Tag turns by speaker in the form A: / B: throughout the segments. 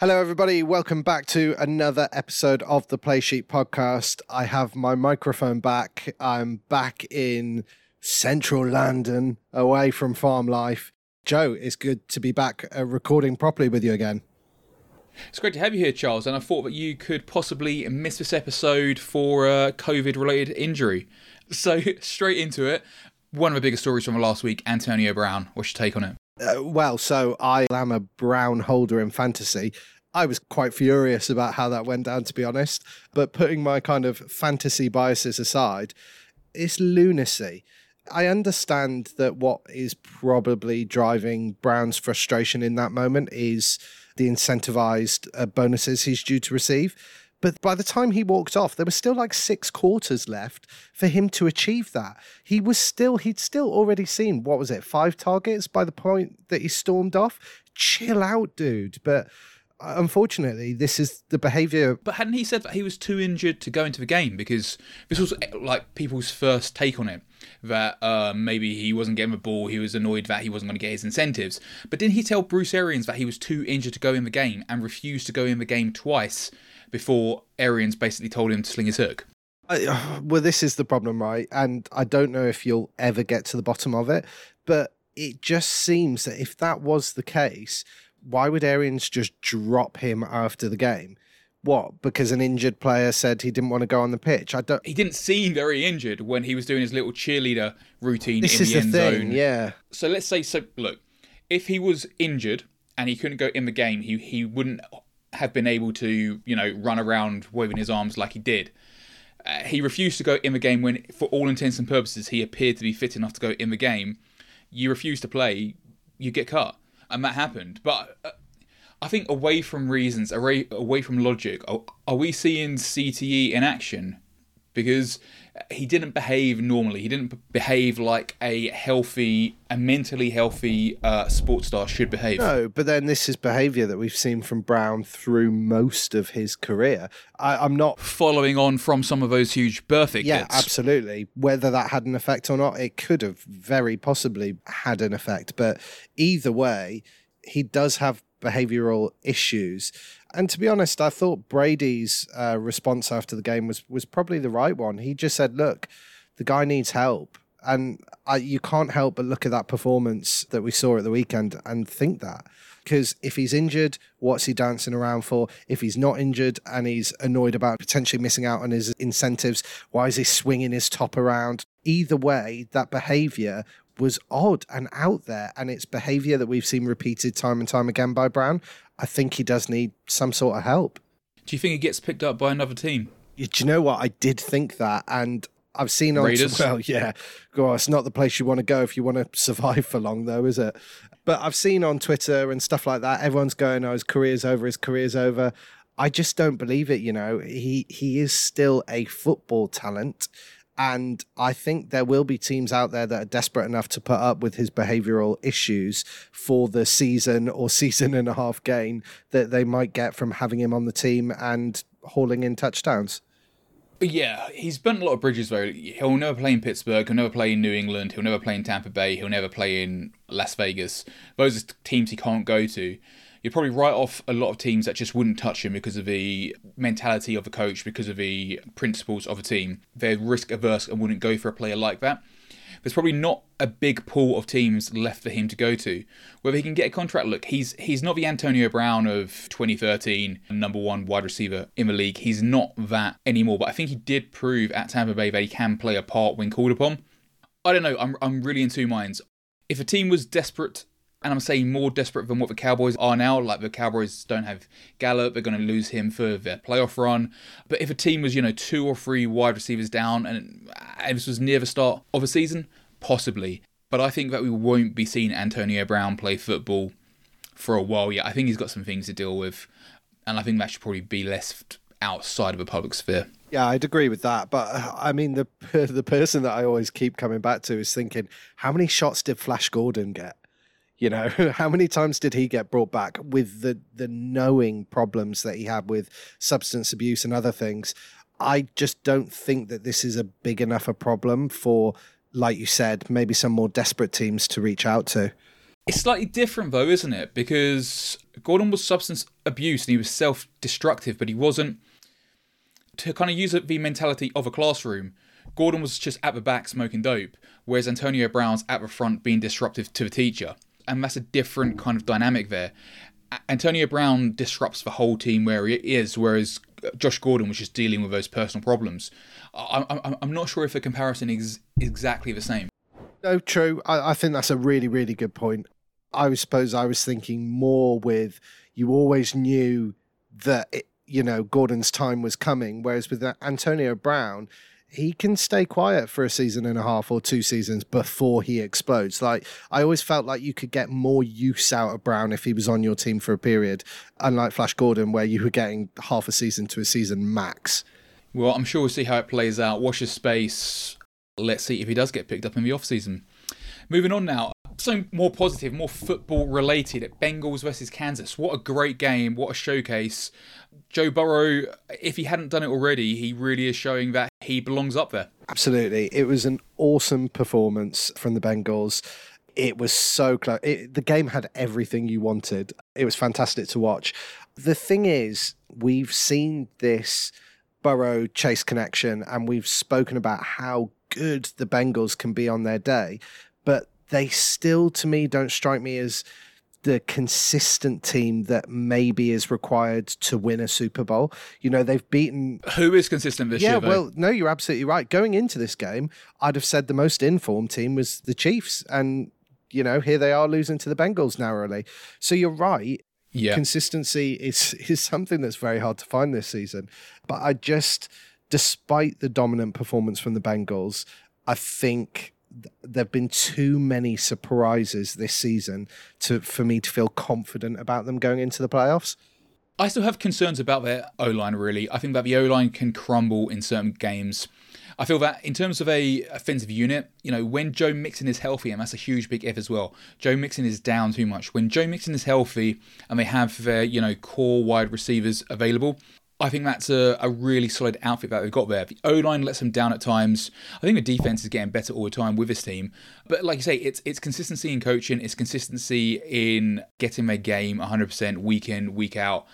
A: Hello, everybody. Welcome back to another episode of the Play Sheet podcast. I have my microphone back. I'm back in central London, away from farm life. Joe, it's good to be back uh, recording properly with you again.
B: It's great to have you here, Charles, and I thought that you could possibly miss this episode for a COVID related injury. So, straight into it. One of the biggest stories from last week Antonio Brown. What's your take on it?
A: Uh, well, so I am a brown holder in fantasy. I was quite furious about how that went down, to be honest. But putting my kind of fantasy biases aside, it's lunacy. I understand that what is probably driving Brown's frustration in that moment is the incentivized uh, bonuses he's due to receive. But by the time he walked off, there was still like six quarters left for him to achieve that. He was still, he'd still already seen, what was it, five targets by the point that he stormed off? Chill out, dude. But uh, unfortunately, this is the behavior.
B: But hadn't he said that he was too injured to go into the game? Because this was like people's first take on it that uh, maybe he wasn't getting the ball, he was annoyed that he wasn't going to get his incentives. But didn't he tell Bruce Arians that he was too injured to go in the game and refused to go in the game twice before Arians basically told him to sling his hook?
A: Uh, well, this is the problem, right? And I don't know if you'll ever get to the bottom of it, but it just seems that if that was the case, why would Arians just drop him after the game? What? Because an injured player said he didn't want to go on the pitch. I don't.
B: He didn't seem very injured when he was doing his little cheerleader routine
A: This
B: in
A: is
B: the
A: the
B: end
A: thing,
B: zone.
A: yeah.
B: So let's say, so look, if he was injured and he couldn't go in the game, he he wouldn't have been able to, you know, run around waving his arms like he did. Uh, he refused to go in the game when, for all intents and purposes, he appeared to be fit enough to go in the game. You refuse to play, you get cut, and that happened. But uh, I think away from reasons, away away from logic, are, are we seeing CTE in action? Because he didn't behave normally. He didn't behave like a healthy, a mentally healthy uh, sports star should behave.
A: No, but then this is behaviour that we've seen from Brown through most of his career. I, I'm not.
B: Following on from some of those huge Burfict
A: Yeah, absolutely. Whether that had an effect or not, it could have very possibly had an effect. But either way, he does have behavioural issues. And to be honest, I thought Brady's uh, response after the game was was probably the right one. He just said, "Look, the guy needs help." And I, you can't help but look at that performance that we saw at the weekend and think that. Because if he's injured, what's he dancing around for? If he's not injured and he's annoyed about potentially missing out on his incentives, why is he swinging his top around? Either way, that behavior was odd and out there. And it's behavior that we've seen repeated time and time again by Brown. I think he does need some sort of help.
B: Do you think he gets picked up by another team?
A: Do you know what? I did think that. And I've seen on
B: Raiders?
A: well, yeah. God, it's not the place you want to go if you want to survive for long, though, is it? But I've seen on Twitter and stuff like that, everyone's going, "Oh, his career's over. His career's over." I just don't believe it. You know, he he is still a football talent, and I think there will be teams out there that are desperate enough to put up with his behavioural issues for the season or season and a half gain that they might get from having him on the team and hauling in touchdowns.
B: Yeah, he's burnt a lot of bridges though. He'll never play in Pittsburgh. He'll never play in New England. He'll never play in Tampa Bay. He'll never play in Las Vegas. Those are teams he can't go to. You'd probably write off a lot of teams that just wouldn't touch him because of the mentality of the coach, because of the principles of a team. They're risk averse and wouldn't go for a player like that. There's probably not a big pool of teams left for him to go to. Whether he can get a contract, look, he's he's not the Antonio Brown of 2013, number one wide receiver in the league. He's not that anymore. But I think he did prove at Tampa Bay that he can play a part when called upon. I don't know. I'm I'm really in two minds. If a team was desperate, and I'm saying more desperate than what the Cowboys are now, like the Cowboys don't have Gallup, they're going to lose him for their playoff run. But if a team was, you know, two or three wide receivers down, and, and this was near the start of a season, possibly. But I think that we won't be seeing Antonio Brown play football for a while yet. I think he's got some things to deal with, and I think that should probably be left outside of the public sphere.
A: Yeah, I'd agree with that. But uh, I mean, the the person that I always keep coming back to is thinking, how many shots did Flash Gordon get? You know, how many times did he get brought back with the the knowing problems that he had with substance abuse and other things? I just don't think that this is a big enough a problem for, like you said, maybe some more desperate teams to reach out to.
B: It's slightly different though, isn't it? Because Gordon was substance abuse and he was self destructive, but he wasn't. To kind of use the mentality of a classroom, Gordon was just at the back smoking dope, whereas Antonio Brown's at the front being disruptive to the teacher. And that's a different kind of dynamic there. Antonio Brown disrupts the whole team where he is, whereas Josh Gordon was just dealing with those personal problems. I'm, I'm not sure if the comparison is exactly the same.
A: No, true. I, I think that's a really, really good point. I suppose I was thinking more with you always knew that it, you know Gordon's time was coming, whereas with uh, Antonio Brown, he can stay quiet for a season and a half or two seasons before he explodes. Like I always felt like you could get more use out of Brown if he was on your team for a period, unlike Flash Gordon, where you were getting half a season to a season max.
B: Well, I'm sure we'll see how it plays out. Watch his space. Let's see if he does get picked up in the off season. Moving on now. Something more positive, more football related. At Bengals versus Kansas. What a great game. What a showcase. Joe Burrow, if he hadn't done it already, he really is showing that he belongs up there.
A: Absolutely. It was an awesome performance from the Bengals. It was so close. It, the game had everything you wanted. It was fantastic to watch. The thing is, we've seen this Burrow Chase connection and we've spoken about how good the Bengals can be on their day, but they still, to me, don't strike me as the consistent team that maybe is required to win a Super Bowl. You know, they've beaten.
B: Who is consistent this
A: yeah,
B: year?
A: Yeah, well, no, you're absolutely right. Going into this game, I'd have said the most informed team was the Chiefs. And, you know, here they are losing to the Bengals narrowly. So you're right.
B: Yeah.
A: Consistency is, is something that's very hard to find this season. But I just, despite the dominant performance from the Bengals, I think there have been too many surprises this season to for me to feel confident about them going into the playoffs.
B: I still have concerns about their O line. Really, I think that the O line can crumble in certain games. I feel that in terms of a offensive unit, you know, when Joe Mixon is healthy, and that's a huge big if as well. Joe Mixon is down too much. When Joe Mixon is healthy and they have their, you know, core wide receivers available, I think that's a, a really solid outfit that they've got there. The O line lets them down at times. I think the defense is getting better all the time with this team. But like you say, it's it's consistency in coaching, it's consistency in getting their game 100% week in, week out.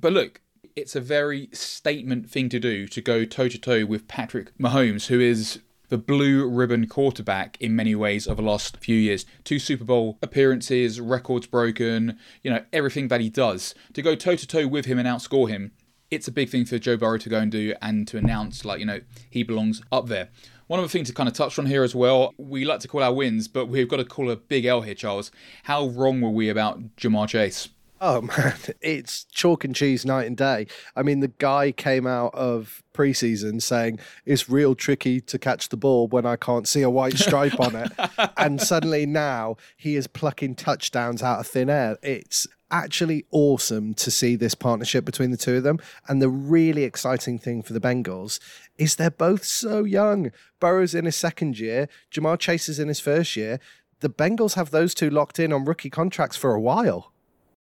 B: But look, it's a very statement thing to do to go toe to toe with Patrick Mahomes, who is the blue ribbon quarterback in many ways over the last few years. Two Super Bowl appearances, records broken, you know, everything that he does. To go toe to toe with him and outscore him it's a big thing for Joe Burrow to go and do and to announce, like, you know, he belongs up there. One other thing to kind of touch on here as well, we like to call our wins, but we've got to call a big L here, Charles. How wrong were we about Ja'Marr Chase?
A: Oh man, it's chalk and cheese night and day. I mean, the guy came out of preseason saying it's real tricky to catch the ball when I can't see a white stripe on it, and suddenly now he is plucking touchdowns out of thin air. It's actually awesome to see this partnership between the two of them. And the really exciting thing for the Bengals is they're both so young. Burrow's in his second year, Ja'Marr Chase is in his first year. The Bengals have those two locked in on rookie contracts for a while.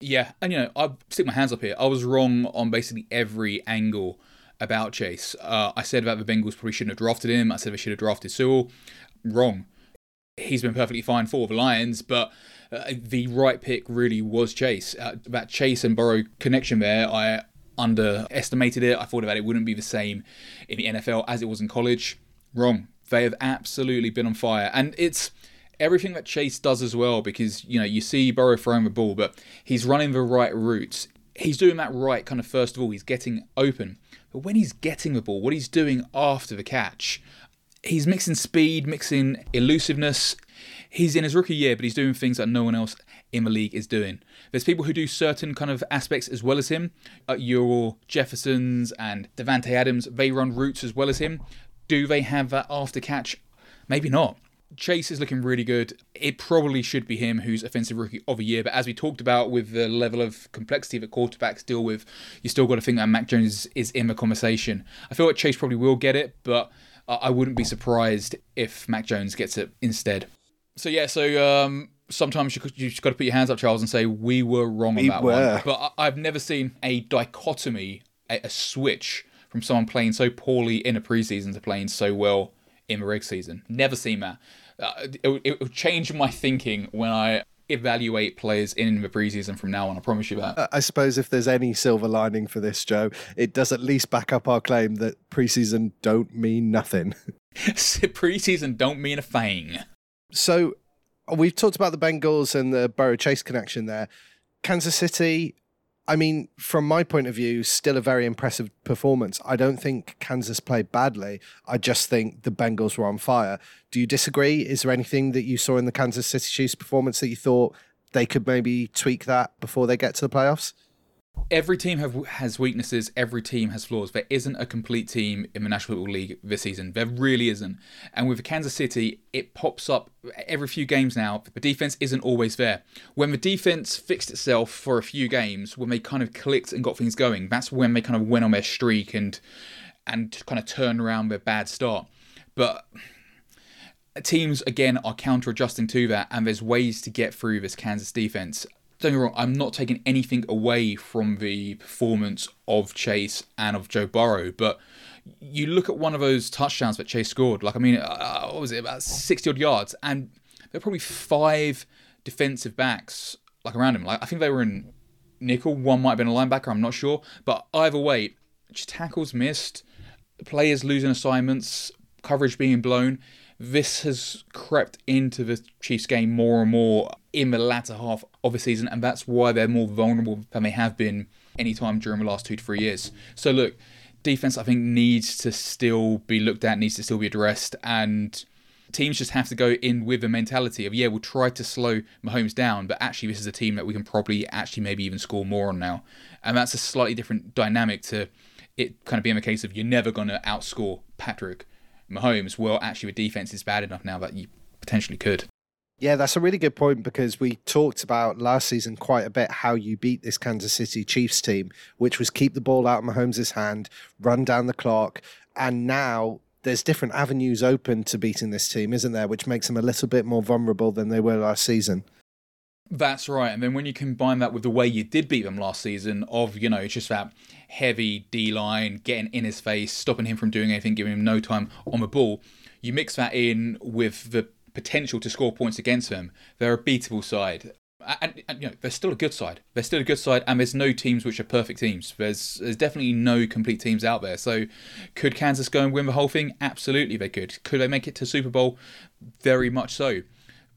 B: Yeah, and you know, I stick my hands up here. I was wrong on basically every angle about Chase. Uh, I said about the Bengals probably shouldn't have drafted him. I said they should have drafted Sewell. Wrong. He's been perfectly fine for the Lions, but uh, the right pick really was Chase. Uh, that Chase and Burrow connection there, I underestimated it. I thought about it wouldn't be the same in the NFL as it was in college. Wrong. They have absolutely been on fire, and it's everything that Chase does as well. Because you know you see Burrow throwing the ball, but he's running the right routes. He's doing that right kind of first of all. He's getting open, but when he's getting the ball, what he's doing after the catch, he's mixing speed, mixing elusiveness he's in his rookie year, but he's doing things that no one else in the league is doing. There's people who do certain kind of aspects as well as him. Uh, your Jeffersons and Davante Adams, they run routes as well as him. Do they have that after catch? Maybe not. Chase is looking really good. It probably should be him who's offensive rookie of a year. But as we talked about with the level of complexity that quarterbacks deal with, you still got to think that Mac Jones is in the conversation. I feel like Chase probably will get it, but I wouldn't be surprised if Mac Jones gets it instead. So yeah, so um, sometimes you you just got to put your hands up, Charles, and say we were wrong we on that were. one. But I, have never seen a dichotomy, a, a, switch from someone playing so poorly in a preseason to playing so well in the reg season. Never seen that. Uh, it, it, it changed my thinking when I evaluate players in the preseason from now on. I promise you that.
A: I suppose if there's any silver lining for this, Joe, it does at least back up our claim that preseason don't mean nothing.
B: preseason don't mean a thing.
A: So we've talked about the Bengals and the Burrow Chase connection there. Kansas City, I mean, from my point of view, still a very impressive performance. I don't think Kansas played badly. I just think the Bengals were on fire. Do you disagree? Is there anything that you saw in the Kansas City Chiefs performance that you thought they could maybe tweak that before they get to the playoffs?
B: Every team have, has weaknesses. Every team has flaws. There isn't a complete team in the National Football League this season. There really isn't. And with Kansas City, it pops up every few games now. The defense isn't always there. When the defense fixed itself for a few games, when they kind of clicked and got things going, that's when they kind of went on their streak and and kind of turned around their bad start. But teams again are counter adjusting to that and there's ways to get through this Kansas defense don't get me wrong, I'm not taking anything away from the performance of Chase and of Joe Burrow, but you look at one of those touchdowns that Chase scored, like, I mean, uh, what was it, about 60 odd yards, and there were probably five defensive backs like around him. Like, I think they were in nickel, one might have been a linebacker, I'm not sure, but either way, just tackles missed, players losing assignments, coverage being blown this has crept into the Chiefs game more and more in the latter half of the season, and that's why they're more vulnerable than they have been any time during the last two to three years. So look, defense I think needs to still be looked at, needs to still be addressed, and teams just have to go in with the mentality of yeah, we'll try to slow Mahomes down, but actually this is a team that we can probably actually maybe even score more on now, and that's a slightly different dynamic to it kind of being a case of you're never going to outscore Patrick Mahomes, well, actually, the defense is bad enough now that you potentially could.
A: Yeah, that's a really good point because we talked about last season quite a bit how you beat this Kansas City Chiefs team, which was keep the ball out of Mahomes' hand, run down the clock, and now there's different avenues open to beating this team, isn't there? Which makes them a little bit more vulnerable than they were last season.
B: That's right. And then when you combine that with the way you did beat them last season, of, you know, it's just that heavy D line, getting in his face, stopping him from doing anything, giving him no time on the ball, you mix that in with the potential to score points against them. They're a beatable side. And, and, you know they're still a good side. They're still a good side, and there's no teams which are perfect teams. There's there's definitely no complete teams out there. So, could Kansas go and win the whole thing? Absolutely, they could. Could they make it to Super Bowl? Very much so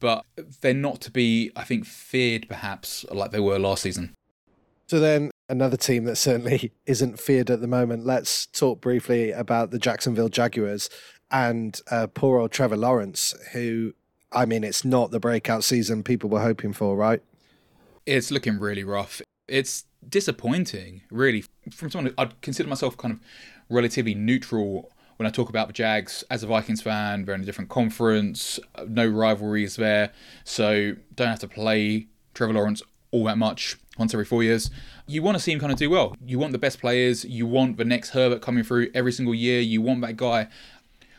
B: but they're not to be, I think, feared perhaps like they were last season.
A: So then, another team that certainly isn't feared at the moment. Let's talk briefly about the Jacksonville Jaguars and uh, poor old Trevor Lawrence, who, I mean, it's not the breakout season people were hoping for, right?
B: It's looking really rough. It's disappointing, really. From someone I'd consider myself kind of relatively neutral when I talk about the Jags as a Vikings fan, they're in a different conference, no rivalries there, so don't have to play Trevor Lawrence all that much once every four years. You want to see him kind of do well. You want the best players. You want the next Herbert coming through every single year. You want that guy.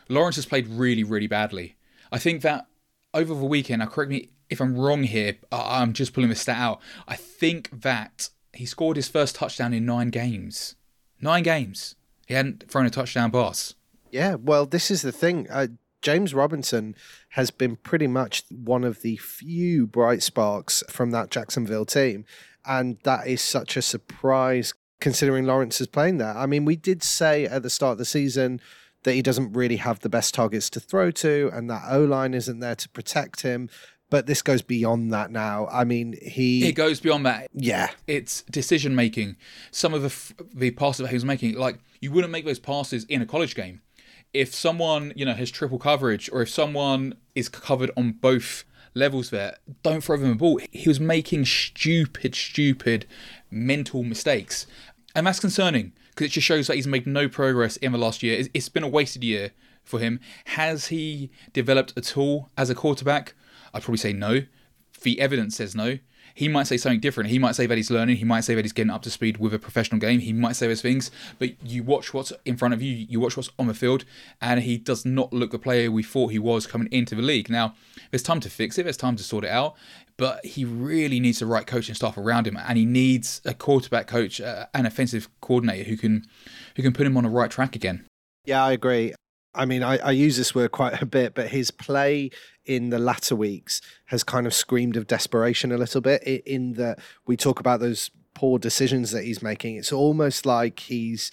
B: Lawrence has played really, really badly. I think that over the weekend, now correct me if I'm wrong here, I'm just pulling this stat out. I think that he scored his first touchdown in nine games. Nine games. He hadn't thrown a touchdown pass.
A: Yeah, well, this is the thing. Uh, James Robinson has been pretty much one of the few bright sparks from that Jacksonville team. And that is such a surprise considering Lawrence is playing there. I mean, we did say at the start of the season that he doesn't really have the best targets to throw to and that O line isn't there to protect him. But this goes beyond that now. I mean, he.
B: It goes beyond that.
A: Yeah.
B: It's decision making. Some of the, the passes that he was making, like, you wouldn't make those passes in a college game if someone you know has triple coverage or if someone is covered on both levels there don't throw them a ball he was making stupid stupid mental mistakes and that's concerning because it just shows that he's made no progress in the last year. It's been a wasted year for him. Has he developed at all as a quarterback? I'd probably say no. The evidence says no. He might say something different. He might say that he's learning. He might say that he's getting up to speed with a professional game. He might say those things, but you watch what's in front of you, you watch what's on the field, and he does not look the player we thought he was coming into the league. Now, there's time to fix it, there's time to sort it out, but he really needs the right coaching staff around him, and he needs a quarterback coach, uh, an offensive coordinator who can who can put him on the right track again.
A: Yeah, I agree. I mean, I, I, use this word quite a bit, but his play in the latter weeks has kind of screamed of desperation a little bit. In that we talk about those poor decisions that he's making, it's almost like he's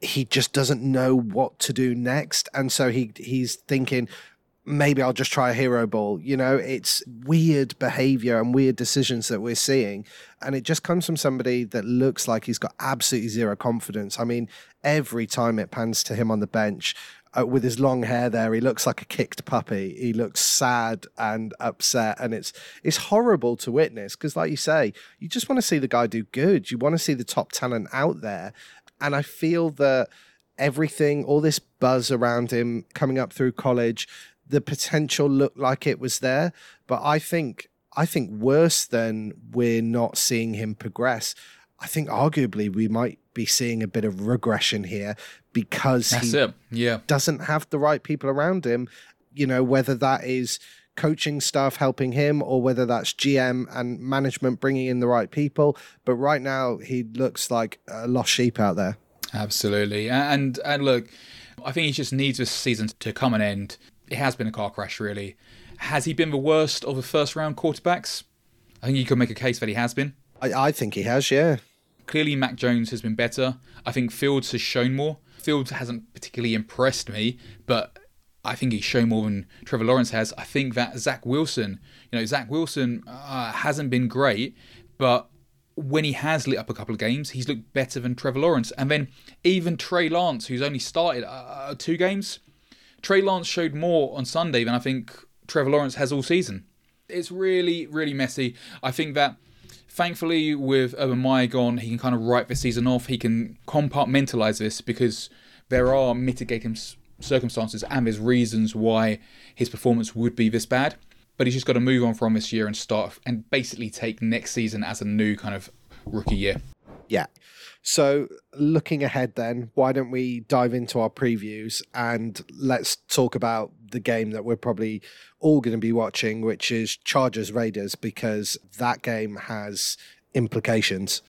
A: he just doesn't know what to do next, and so he he's thinking, maybe I'll just try a hero ball. You know, it's weird behavior and weird decisions that we're seeing. And it just comes from somebody that looks like he's got absolutely zero confidence. I mean, every time it pans to him on the bench, uh, with his long hair there he looks like a kicked puppy he looks sad and upset and it's it's horrible to witness because like you say you just want to see the guy do good you want to see the top talent out there and i feel that everything all this buzz around him coming up through college the potential looked like it was there. But I think I think worse than we're not seeing him progress. I think arguably we might be seeing a bit of regression here because
B: That's
A: he
B: it. Yeah.
A: doesn't have the right people around him. You know, whether that is coaching staff helping him or whether that's GM and management bringing in the right people. But right now, he looks like a lost sheep out there.
B: Absolutely. And and look, I think he just needs this season to come an end it has been a car crash, really. Has he been the worst of the first round quarterbacks? I think you could make a case that he has been.
A: I, I think he has, yeah.
B: Clearly, Mac Jones has been better. I think Fields has shown more. Fields hasn't particularly impressed me, but I think he's shown more than Trevor Lawrence has. I think that Zach Wilson, you know, Zach Wilson uh, hasn't been great, but when he has lit up a couple of games, he's looked better than Trevor Lawrence. And then even Trey Lance, who's only started uh, two games, Trey Lance showed more on Sunday than I think Trevor Lawrence has all season. It's really, really messy. I think that thankfully with Urban Meyer gone, he can kind of write the season off. He can compartmentalize this because there are mitigating circumstances and there's reasons why his performance would be this bad. But he's just got to move on from this year and start and basically take next season as a new kind of rookie year.
A: Yeah. So, looking ahead, then, why don't we dive into our previews and let's talk about the game that we're probably all going to be watching, which is Chargers Raiders, because that game has implications.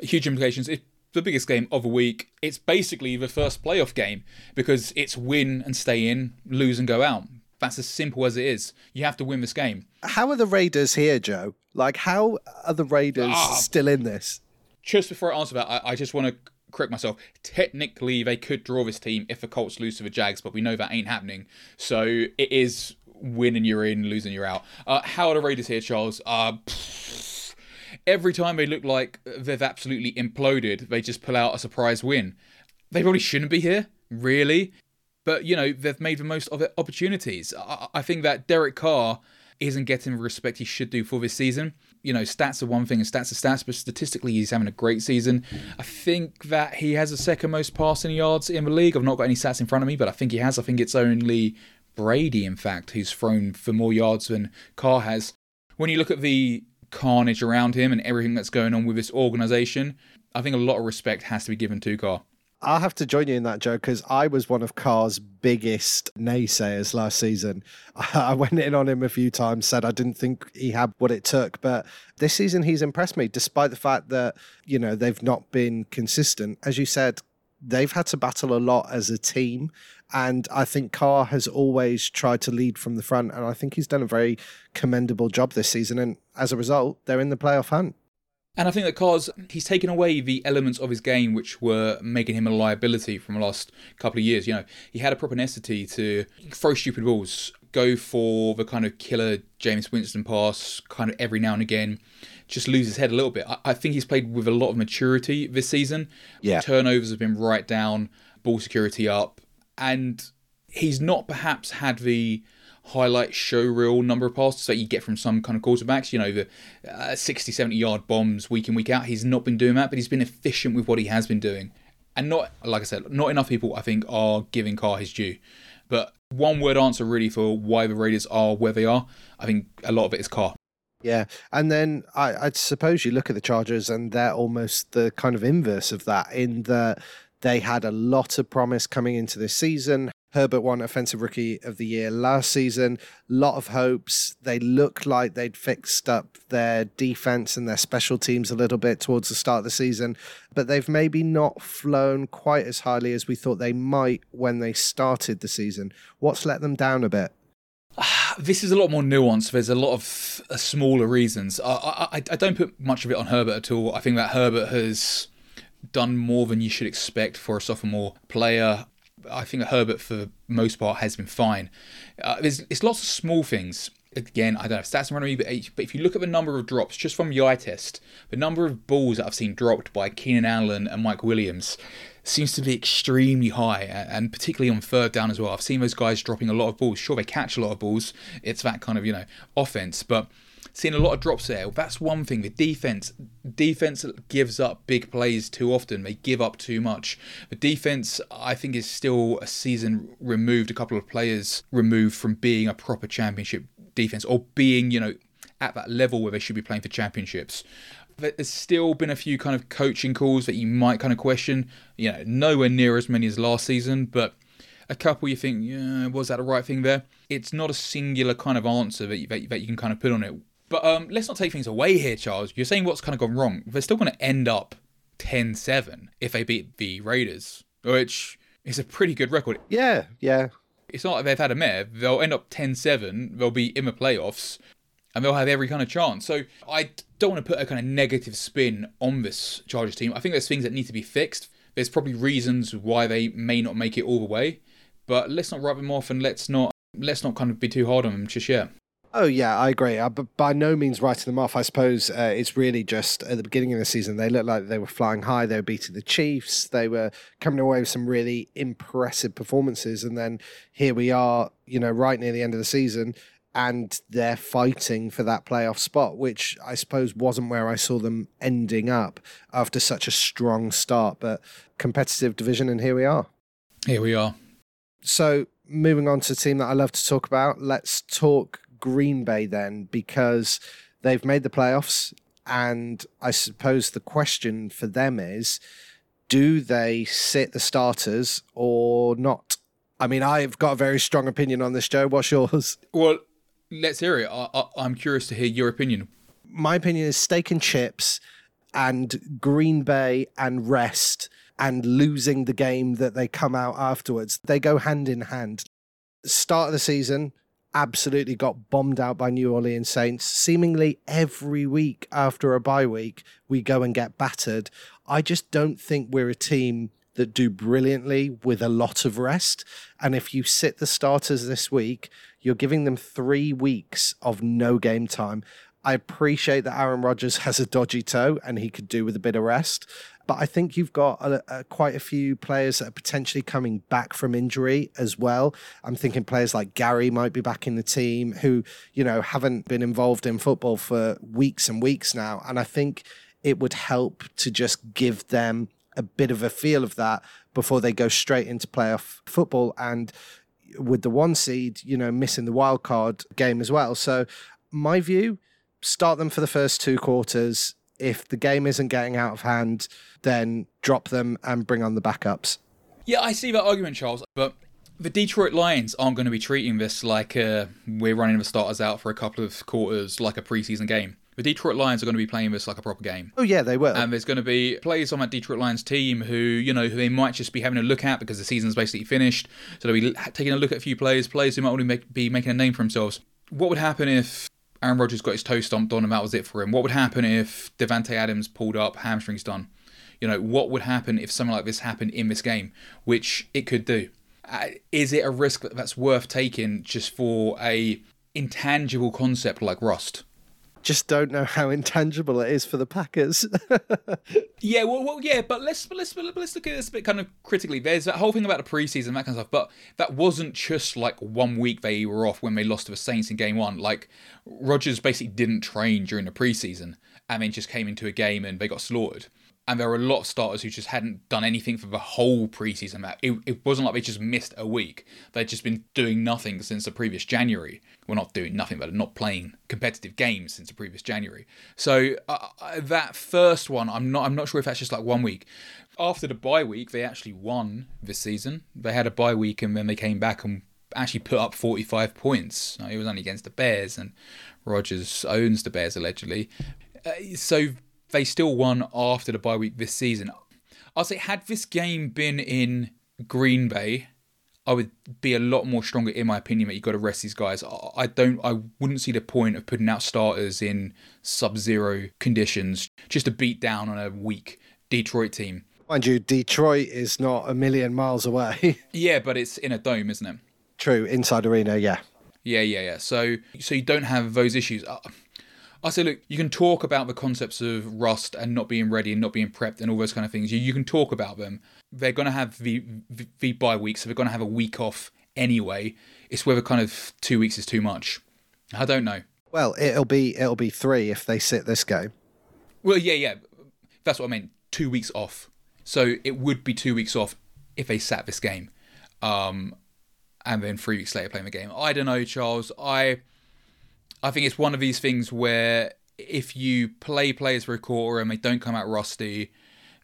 B: Huge implications. It's the biggest game of the week. It's basically the first playoff game because it's win and stay in, lose and go out. That's as simple as it is. You have to win this game.
A: How are the Raiders here, Joe? Like, how are the Raiders ah. still in this?
B: Just before I answer that, I, I just want to correct myself. Technically, they could draw this team if the Colts lose to the Jags, but we know that ain't happening. So it is win and you're in, losing you're out. Uh, how are the Raiders here, Charles? Uh, every time they look like they've absolutely imploded, they just pull out a surprise win. They probably shouldn't be here, really. But, you know, they've made the most of it opportunities. I, I think that Derek Carr isn't getting the respect he should do for this season you know, stats are one thing and stats are stats, but statistically he's having a great season. I think that he has the second most passing yards in the league. I've not got any stats in front of me, but I think he has. I think it's only Brady, in fact, who's thrown for more yards than Carr has. When you look at the carnage around him and everything that's going on with this organization, I think a lot of respect has to be given to Carr.
A: I'll have to join you in that, Joe, because I was one of Carr's biggest naysayers last season. I went in on him a few times, said I didn't think he had what it took, but this season he's impressed me, despite the fact that you know they've not been consistent. As you said, they've had to battle a lot as a team, and I think Carr has always tried to lead from the front, and I think he's done a very commendable job this season. And as a result, they're in the playoff hunt.
B: And I think that Carr's he's taken away the elements of his game which were making him a liability from the last couple of years. You know, he had a propensity to throw stupid balls, go for the kind of killer Jameis Winston pass, kind of every now and again, just lose his head a little bit. I, I think he's played with a lot of maturity this season.
A: Yeah,
B: turnovers have been right down, ball security up, and he's not perhaps had the highlight show reel number of passes that you get from some kind of quarterbacks. You know, the uh, 60, 70 yard bombs week in, week out. He's not been doing that, but he's been efficient with what he has been doing. And not, like I said, not enough people, I think, are giving Carr his due. But one word answer really for why the Raiders are where they are, I think a lot of it is Carr.
A: Yeah, and then I, I suppose you look at the Chargers, and they're almost the kind of inverse of that in that they had a lot of promise coming into this season, Herbert won Offensive Rookie of the Year last season. Lot of hopes. They look like they'd fixed up their defense and their special teams a little bit towards the start of the season, but they've maybe not flown quite as highly as we thought they might when they started the season. What's let them down a bit?
B: This is a lot more nuanced. There's a lot of uh, smaller reasons. I, I, I don't put much of it on Herbert at all. I think that Herbert has done more than you should expect for a sophomore player. I think Herbert, for the most part, has been fine. Uh, there's it's lots of small things. Again, I don't have stats in front of me, but, but if you look at the number of drops just from the eye test, the number of balls that I've seen dropped by Keenan Allen and Mike Williams seems to be extremely high, and particularly on third down as well. I've seen those guys dropping a lot of balls. Sure, they catch a lot of balls. It's that kind of you know offense, but seeing a lot of drops there. That's one thing. The defense, defense gives up big plays too often. They give up too much. The defense, I think, is still a season removed, a couple of players removed from being a proper championship defense or being, you know, at that level where they should be playing for championships. There's still been a few kind of coaching calls that you might kind of question. You know, nowhere near as many as last season, but a couple you think, yeah, was that the right thing there? It's not a singular kind of answer that you, that, that you can kind of put on it. But um, let's not take things away here, Charles. You're saying what's kind of gone wrong. They're still going to end up 10 7 if they beat the Raiders, which is a pretty good record.
A: Yeah, yeah.
B: It's not like they've had a mare. They'll end up 10 7. They'll be in the playoffs and they'll have every kind of chance. So I don't want to put a kind of negative spin on this Chargers team. I think there's things that need to be fixed. There's probably reasons why they may not make it all the way, but let's not rub them off and let's not let's not kind of be too hard on them just yet.
A: Oh yeah, I agree. I, but by no means writing them off. I suppose uh, it's really just at the beginning of the season they looked like they were flying high. They were beating the Chiefs. They were coming away with some really impressive performances, and then here we are, you know, right near the end of the season, and they're fighting for that playoff spot, which I suppose wasn't where I saw them ending up after such a strong start. But competitive division, and here we are.
B: Here we are.
A: So moving on to the team that I love to talk about, let's talk Green Bay then because they've made the playoffs. And I suppose the question for them is do they sit the starters or not? I mean, I've got a very strong opinion on this, Joe. What's yours?
B: Well, let's hear it. I, am curious to hear your opinion.
A: My opinion is steak and chips and Green Bay and rest and losing the game that they come out afterwards. They go hand in hand. Start of the season, absolutely got bombed out by New Orleans Saints. Seemingly every week after a bye week, we go and get battered. I just don't think we're a team that do brilliantly with a lot of rest. And if you sit the starters this week, you're giving them three weeks of no game time. I appreciate that Aaron Rodgers has a dodgy toe and he could do with a bit of rest. But I think you've got a, a, quite a few players that are potentially coming back from injury as well. I'm thinking players like Gary might be back in the team who, you know, haven't been involved in football for weeks and weeks now. And I think it would help to just give them a bit of a feel of that before they go straight into playoff football. And with the one seed, you know, missing the wild card game as well. So, my view, start them for the first two quarters if the game isn't getting out of hand, then drop them and bring on the backups.
B: Yeah, I see that argument, Charles, but the Detroit Lions aren't going to be treating this like uh, we're running the starters out for a couple of quarters like a preseason game. The Detroit Lions are going to be playing this like a proper game.
A: Oh yeah, they will.
B: And there's going to be players on that Detroit Lions team who, you know, who they might just be having a look at because the season's basically finished. So they'll be taking a look at a few players, players who might only make, be making a name for themselves. What would happen if Aaron Rodgers got his toe stomped on and that was it for him. What would happen if Davante Adams pulled up, hamstrings done? You know, what would happen if something like this happened in this game, which it could do? Uh, is it a risk that's worth taking just for a intangible concept like rust?
A: Just don't know how intangible it is for the Packers.
B: yeah, well, well, yeah, but let's let's let's look at this a bit kind of critically. There's that whole thing about the preseason, that kind of stuff, but that wasn't just like one week they were off when they lost to the Saints in Game One. Like Rodgers basically didn't train during the preseason and then just came into a game and they got slaughtered and there were a lot of starters who just hadn't done anything for the whole preseason. It, it wasn't like they just missed a week; they'd just been doing nothing since the previous January. Well, not doing nothing, but not playing competitive games since the previous January. So uh, uh, that first one, I'm not, I'm not sure if that's just like one week. After the bye week, they actually won this season. They had a bye week and then they came back and actually put up 45 points. It was only against the Bears, and Rodgers owns the Bears allegedly. Uh, so they still won after the bye week this season. I'll say, had this game been in Green Bay, I would be a lot more stronger in my opinion that you've got to rest these guys. I don't I wouldn't see the point of putting out starters in sub zero conditions just to beat down on a weak Detroit team.
A: Mind you, Detroit is not a million miles away.
B: yeah, but it's in a dome, isn't it?
A: True, inside arena, yeah.
B: Yeah, yeah, yeah. So so you don't have those issues. Uh, I say, look, you can talk about the concepts of rust and not being ready and not being prepped and all those kind of things. You, you can talk about them. They're going to have the, the, the bye week, so they're going to have a week off anyway. It's whether kind of two weeks is too much. I don't know.
A: Well, it'll be it'll be three if they sit this game.
B: Well, yeah, yeah, that's what I meant. Two weeks off. So it would be two weeks off if they sat this game, um, and then three weeks later playing the game. I don't know, Charles. I I think it's one of these things where if you play players for a quarter and they don't come out rusty,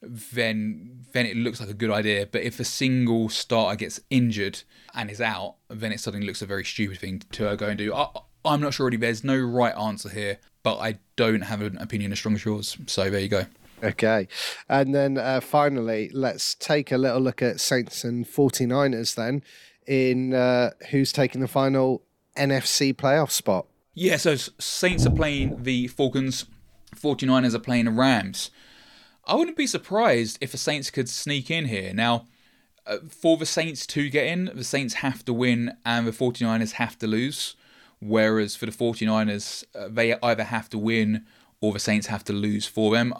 B: then then it looks like a good idea. But if a single starter gets injured and is out, then it suddenly looks a very stupid thing to go and do. I, I'm not sure really. There's no right answer here, but I don't have an opinion as strong as yours. So there you go.
A: Okay. And then uh, finally, let's take a little look at Saints and 49ers then in uh, who's taking the final NFC playoff spot.
B: Yeah, so Saints are playing the Falcons, 49ers are playing the Rams. I wouldn't be surprised if the Saints could sneak in here. Now, uh, for the Saints to get in, the Saints have to win and the 49ers have to lose. Whereas for the 49ers, uh, they either have to win or the Saints have to lose for them.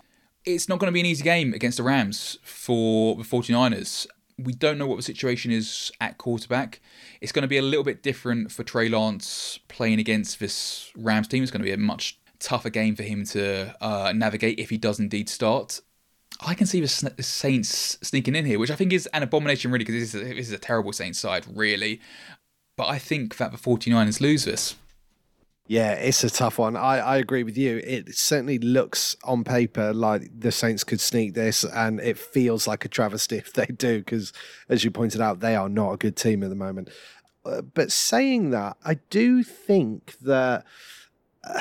B: It's not going to be an easy game against the Rams for the 49ers we don't know what the situation is at quarterback. It's going to be a little bit different for Trey Lance playing against this Rams team. It's going to be a much tougher game for him to uh, navigate if he does indeed start. I can see the Saints sneaking in here, which I think is an abomination, really, because this, this is a terrible Saints side, really. But I think that the 49ers lose this.
A: Yeah, it's a tough one. I, I agree with you. It certainly looks on paper like the Saints could sneak this, and it feels like a travesty if they do, because as you pointed out, they are not a good team at the moment. Uh, but saying that, I do think that uh,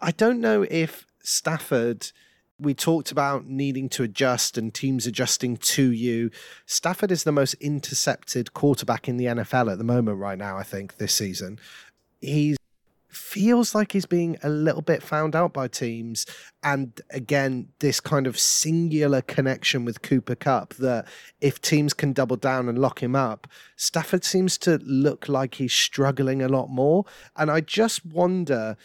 A: I don't know if Stafford. We talked about needing to adjust and teams adjusting to you. Stafford is the most intercepted quarterback in the NFL at the moment, right now, I think, this season. He's feels like he's being a little bit found out by teams. And again, this kind of singular connection with Cooper Kupp that if teams can double down and lock him up, Stafford seems to look like he's struggling a lot more. And I just wonder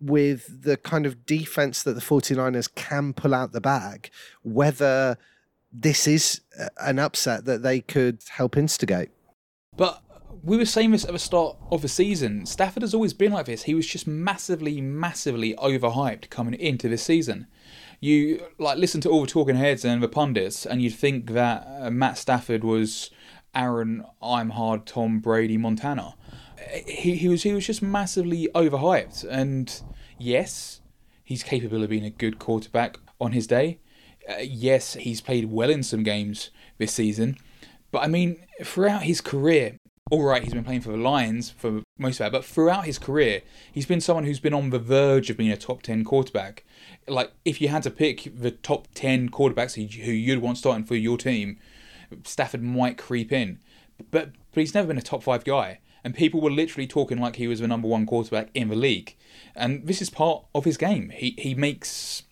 A: with the kind of defense that the 49ers can pull out the bag, whether this is an upset that they could help instigate.
B: But we were saying this at the start of the season. Stafford has always been like this. He was just massively, massively overhyped coming into this season. You like listen to all the talking heads and the pundits, and you'd think that uh, Matt Stafford was Aaron I'm hard Tom Brady Montana. He he was he was just massively overhyped, and yes, he's capable of being a good quarterback on his day. Uh, yes, he's played well in some games this season. But I mean, throughout his career, all right, he's been playing for the Lions for most of that, but throughout his career, he's been someone who's been on the verge of being a top 10 quarterback. Like, if you had to pick the top 10 quarterbacks who you'd want starting for your team, Stafford might creep in. But, but he's never been a top five guy. And people were literally talking like he was the number one quarterback in the league. And this is part of his game. He, he makes,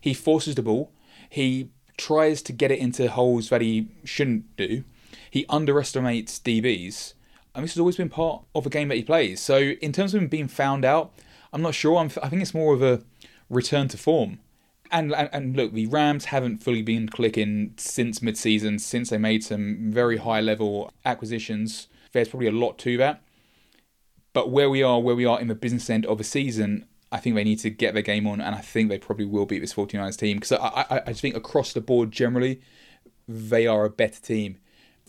B: he forces the ball, he tries to get it into holes that he shouldn't do, he underestimates DBs and this has always been part of a game that he plays. So in terms of him being found out, I'm not sure. I'm, i think it's more of a return to form. And, and, and look, the Rams haven't fully been clicking since mid-season, since they made some very high level acquisitions. There's probably a lot to that. But where we are, where we are in the business end of a season, I think they need to get their game on, and I think they probably will beat this 49ers team because I, I, I just think across the board generally, they are a better team.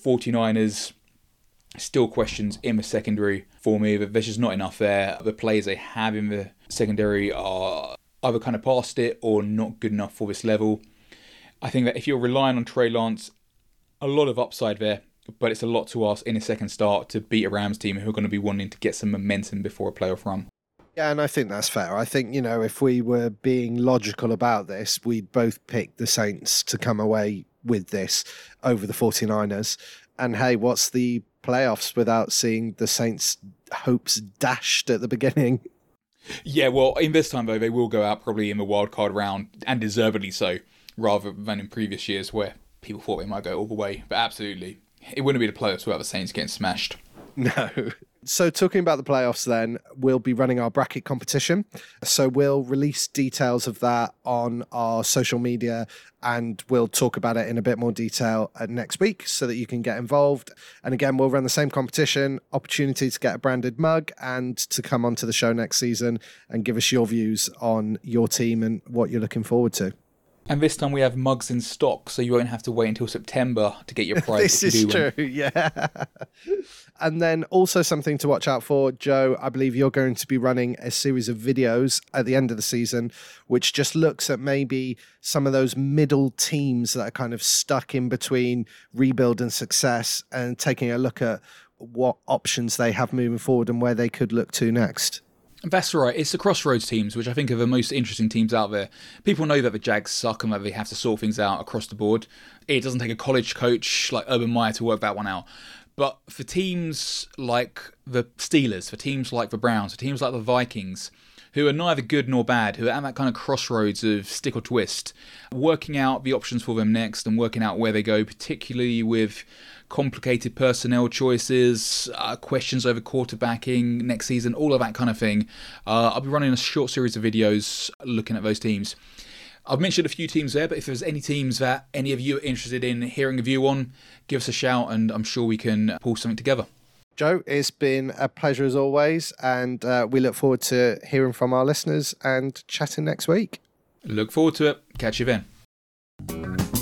B: 49ers Still questions in the secondary for me, but there's just not enough there. The players they have in the secondary are either kind of past it or not good enough for this level. I think that if you're relying on Trey Lance, a lot of upside there, but it's a lot to ask in a second start to beat a Rams team who are going to be wanting to get some momentum before a playoff run.
A: Yeah, and I think that's fair. I think, you know, if we were being logical about this, we'd both pick the Saints to come away with this over the 49ers. And hey, what's the playoffs without seeing the Saints' hopes dashed at the beginning?
B: Yeah, well, in this time, though, they will go out probably in the wild card round, and deservedly so, rather than in previous years where people thought they might go all the way. But absolutely, it wouldn't be the playoffs without the Saints getting smashed.
A: No. So, talking about the playoffs, then, we'll be running our bracket competition. So, we'll release details of that on our social media and we'll talk about it in a bit more detail uh, next week so that you can get involved. And again, we'll run the same competition, opportunity to get a branded mug and to come onto the show next season and give us your views on your team and what you're looking forward to.
B: And this time we have mugs in stock, so you won't have to wait until September to get your prize.
A: this is true, yeah. and then also something to watch out for, Joe. I believe you're going to be running a series of videos at the end of the season, which just looks at maybe some of those middle teams that are kind of stuck in between rebuild and success, and taking a look at what options they have moving forward and where they could look to next.
B: That's right. It's the crossroads teams, which I think are the most interesting teams out there. People know that the Jags suck and that they have to sort things out across the board. It doesn't take a college coach like Urban Meyer to work that one out. But for teams like the Steelers, for teams like the Browns, for teams like the Vikings, who are neither good nor bad, who are at that kind of crossroads of stick or twist, working out the options for them next and working out where they go, particularly with complicated personnel choices, uh, questions over quarterbacking next season, all of that kind of thing. Uh, I'll be running a short series of videos looking at those teams. I've mentioned a few teams there, but if there's any teams that any of you are interested in hearing a view on, give us a shout and I'm sure we can pull something together.
A: Joe, it's been a pleasure as always, and uh, we look forward to hearing from our listeners and chatting next week.
B: Look forward to it. Catch you then.